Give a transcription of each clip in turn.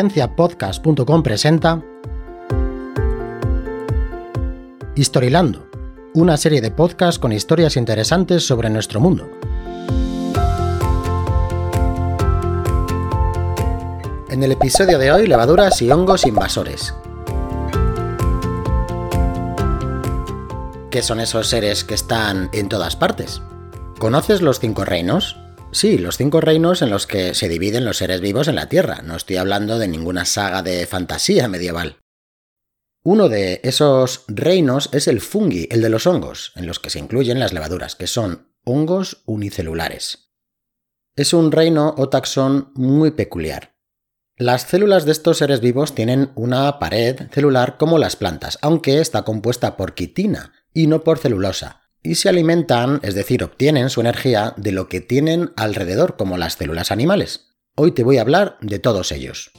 inteligenciapodcast.com presenta Historilando, una serie de podcasts con historias interesantes sobre nuestro mundo. En el episodio de hoy, levaduras y hongos invasores. ¿Qué son esos seres que están en todas partes? ¿Conoces los cinco reinos? Sí, los cinco reinos en los que se dividen los seres vivos en la Tierra. No estoy hablando de ninguna saga de fantasía medieval. Uno de esos reinos es el fungi, el de los hongos, en los que se incluyen las levaduras, que son hongos unicelulares. Es un reino o taxón muy peculiar. Las células de estos seres vivos tienen una pared celular como las plantas, aunque está compuesta por quitina y no por celulosa, y se alimentan, es decir, obtienen su energía de lo que tienen alrededor, como las células animales. Hoy te voy a hablar de todos ellos.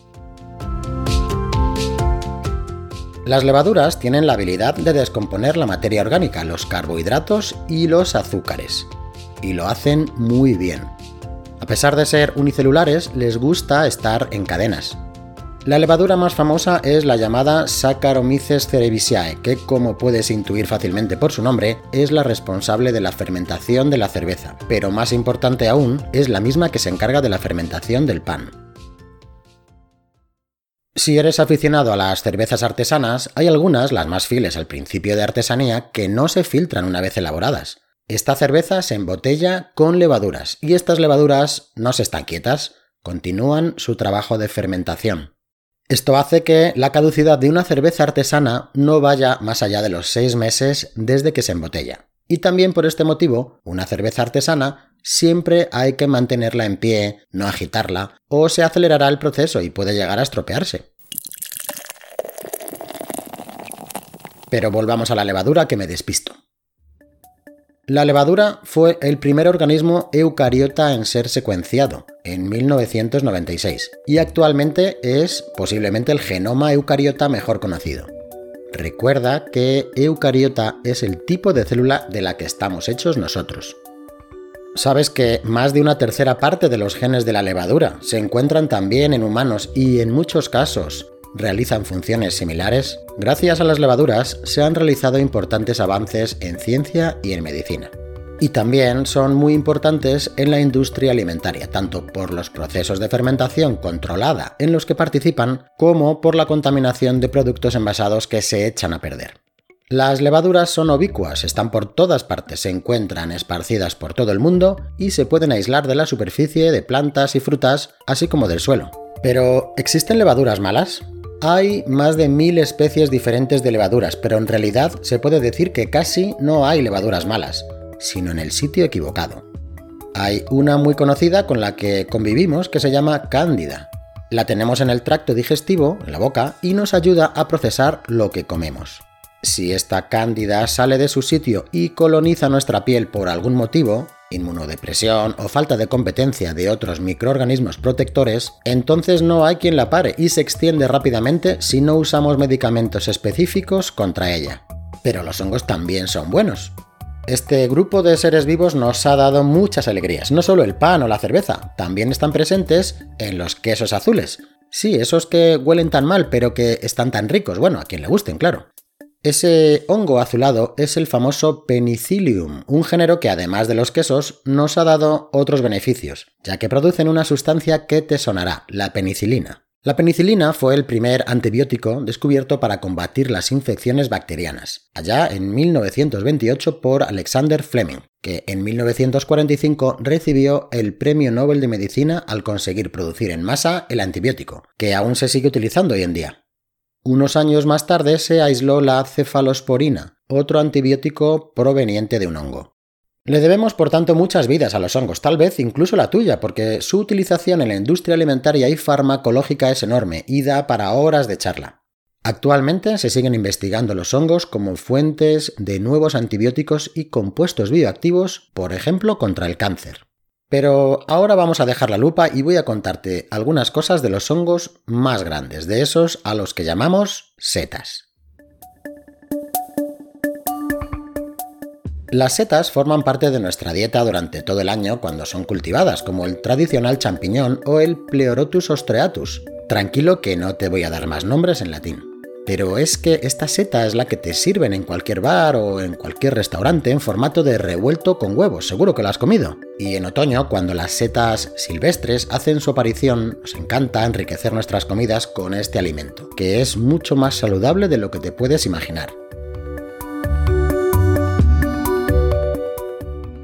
Las levaduras tienen la habilidad de descomponer la materia orgánica, los carbohidratos y los azúcares. Y lo hacen muy bien. A pesar de ser unicelulares, les gusta estar en cadenas. La levadura más famosa es la llamada Saccharomyces cerevisiae, que como puedes intuir fácilmente por su nombre, es la responsable de la fermentación de la cerveza, pero más importante aún, es la misma que se encarga de la fermentación del pan. Si eres aficionado a las cervezas artesanas, hay algunas, las más fieles al principio de artesanía, que no se filtran una vez elaboradas. Esta cerveza se embotella con levaduras, y estas levaduras no se están quietas, continúan su trabajo de fermentación. Esto hace que la caducidad de una cerveza artesana no vaya más allá de los seis meses desde que se embotella. Y también por este motivo, una cerveza artesana siempre hay que mantenerla en pie, no agitarla, o se acelerará el proceso y puede llegar a estropearse. Pero volvamos a la levadura que me despisto. La levadura fue el primer organismo eucariota en ser secuenciado, en 1996, y actualmente es posiblemente el genoma eucariota mejor conocido. Recuerda que eucariota es el tipo de célula de la que estamos hechos nosotros. ¿Sabes que más de una tercera parte de los genes de la levadura se encuentran también en humanos y en muchos casos realizan funciones similares, gracias a las levaduras se han realizado importantes avances en ciencia y en medicina. Y también son muy importantes en la industria alimentaria, tanto por los procesos de fermentación controlada en los que participan, como por la contaminación de productos envasados que se echan a perder. Las levaduras son obicuas, están por todas partes, se encuentran esparcidas por todo el mundo y se pueden aislar de la superficie de plantas y frutas, así como del suelo. Pero, ¿existen levaduras malas? Hay más de mil especies diferentes de levaduras, pero en realidad se puede decir que casi no hay levaduras malas, sino en el sitio equivocado. Hay una muy conocida con la que convivimos que se llama cándida. La tenemos en el tracto digestivo, en la boca, y nos ayuda a procesar lo que comemos. Si esta cándida sale de su sitio y coloniza nuestra piel por algún motivo, inmunodepresión o falta de competencia de otros microorganismos protectores, entonces no hay quien la pare y se extiende rápidamente si no usamos medicamentos específicos contra ella. Pero los hongos también son buenos. Este grupo de seres vivos nos ha dado muchas alegrías, no solo el pan o la cerveza, también están presentes en los quesos azules. Sí, esos que huelen tan mal pero que están tan ricos, bueno, a quien le gusten, claro. Ese hongo azulado es el famoso Penicillium, un género que además de los quesos nos ha dado otros beneficios, ya que producen una sustancia que te sonará, la penicilina. La penicilina fue el primer antibiótico descubierto para combatir las infecciones bacterianas, allá en 1928 por Alexander Fleming, que en 1945 recibió el Premio Nobel de Medicina al conseguir producir en masa el antibiótico, que aún se sigue utilizando hoy en día. Unos años más tarde se aisló la cefalosporina, otro antibiótico proveniente de un hongo. Le debemos por tanto muchas vidas a los hongos, tal vez incluso la tuya, porque su utilización en la industria alimentaria y farmacológica es enorme y da para horas de charla. Actualmente se siguen investigando los hongos como fuentes de nuevos antibióticos y compuestos bioactivos, por ejemplo, contra el cáncer. Pero ahora vamos a dejar la lupa y voy a contarte algunas cosas de los hongos más grandes, de esos a los que llamamos setas. Las setas forman parte de nuestra dieta durante todo el año cuando son cultivadas, como el tradicional champiñón o el Pleurotus ostreatus, Tranquilo que no te voy a dar más nombres en latín. Pero es que esta seta es la que te sirven en cualquier bar o en cualquier restaurante en formato de revuelto con huevos, seguro que lo has comido. Y en otoño, cuando las setas silvestres hacen su aparición, nos encanta enriquecer nuestras comidas con este alimento, que es mucho más saludable de lo que te puedes imaginar.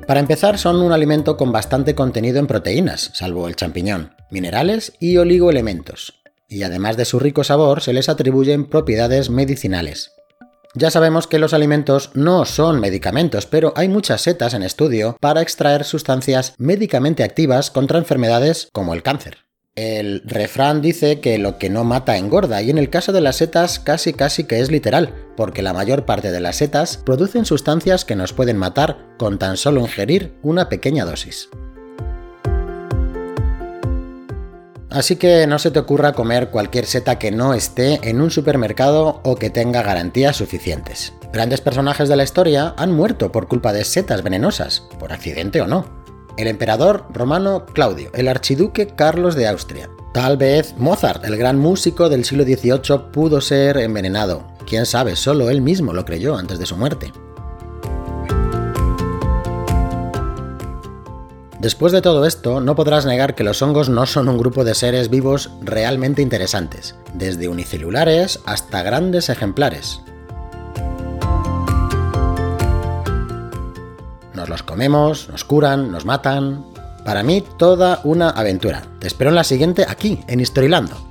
Para empezar, son un alimento con bastante contenido en proteínas, salvo el champiñón, minerales y oligoelementos, y además de su rico sabor se les atribuyen propiedades medicinales. Ya sabemos que los alimentos no son medicamentos, pero hay muchas setas en estudio para extraer sustancias médicamente activas contra enfermedades como el cáncer. El refrán dice que lo que no mata engorda y en el caso de las setas casi casi que es literal, porque la mayor parte de las setas producen sustancias que nos pueden matar con tan solo ingerir una pequeña dosis. Así que no se te ocurra comer cualquier seta que no esté en un supermercado o que tenga garantías suficientes. Grandes personajes de la historia han muerto por culpa de setas venenosas, por accidente o no. El emperador romano Claudio, el archiduque Carlos de Austria. Tal vez Mozart, el gran músico del siglo XVIII, pudo ser envenenado. Quién sabe, solo él mismo lo creyó antes de su muerte. Después de todo esto, no podrás negar que los hongos no son un grupo de seres vivos realmente interesantes, desde unicelulares hasta grandes ejemplares. Nos los comemos, nos curan, nos matan. Para mí, toda una aventura. Te espero en la siguiente aquí, en Historilando.